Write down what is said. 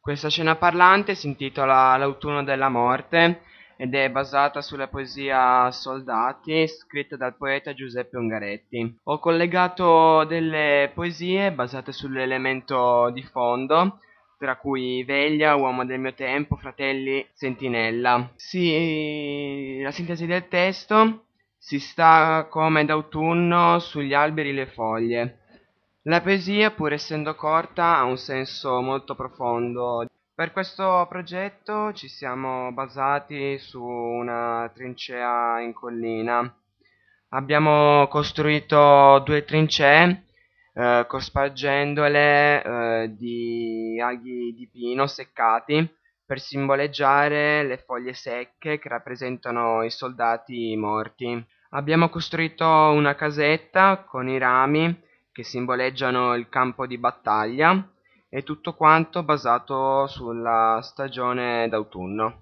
Questa scena parlante si intitola L'autunno della morte ed è basata sulla poesia Soldati scritta dal poeta Giuseppe Ungaretti. Ho collegato delle poesie basate sull'elemento di fondo tra cui Veglia, Uomo del mio tempo, Fratelli, Sentinella. Sì, la sintesi del testo si sta come d'autunno sugli alberi le foglie. La poesia, pur essendo corta, ha un senso molto profondo. Per questo progetto ci siamo basati su una trincea in collina. Abbiamo costruito due trincee eh, cospargendole eh, di aghi di pino seccati per simboleggiare le foglie secche che rappresentano i soldati morti. Abbiamo costruito una casetta con i rami che simboleggiano il campo di battaglia e tutto quanto basato sulla stagione d'autunno.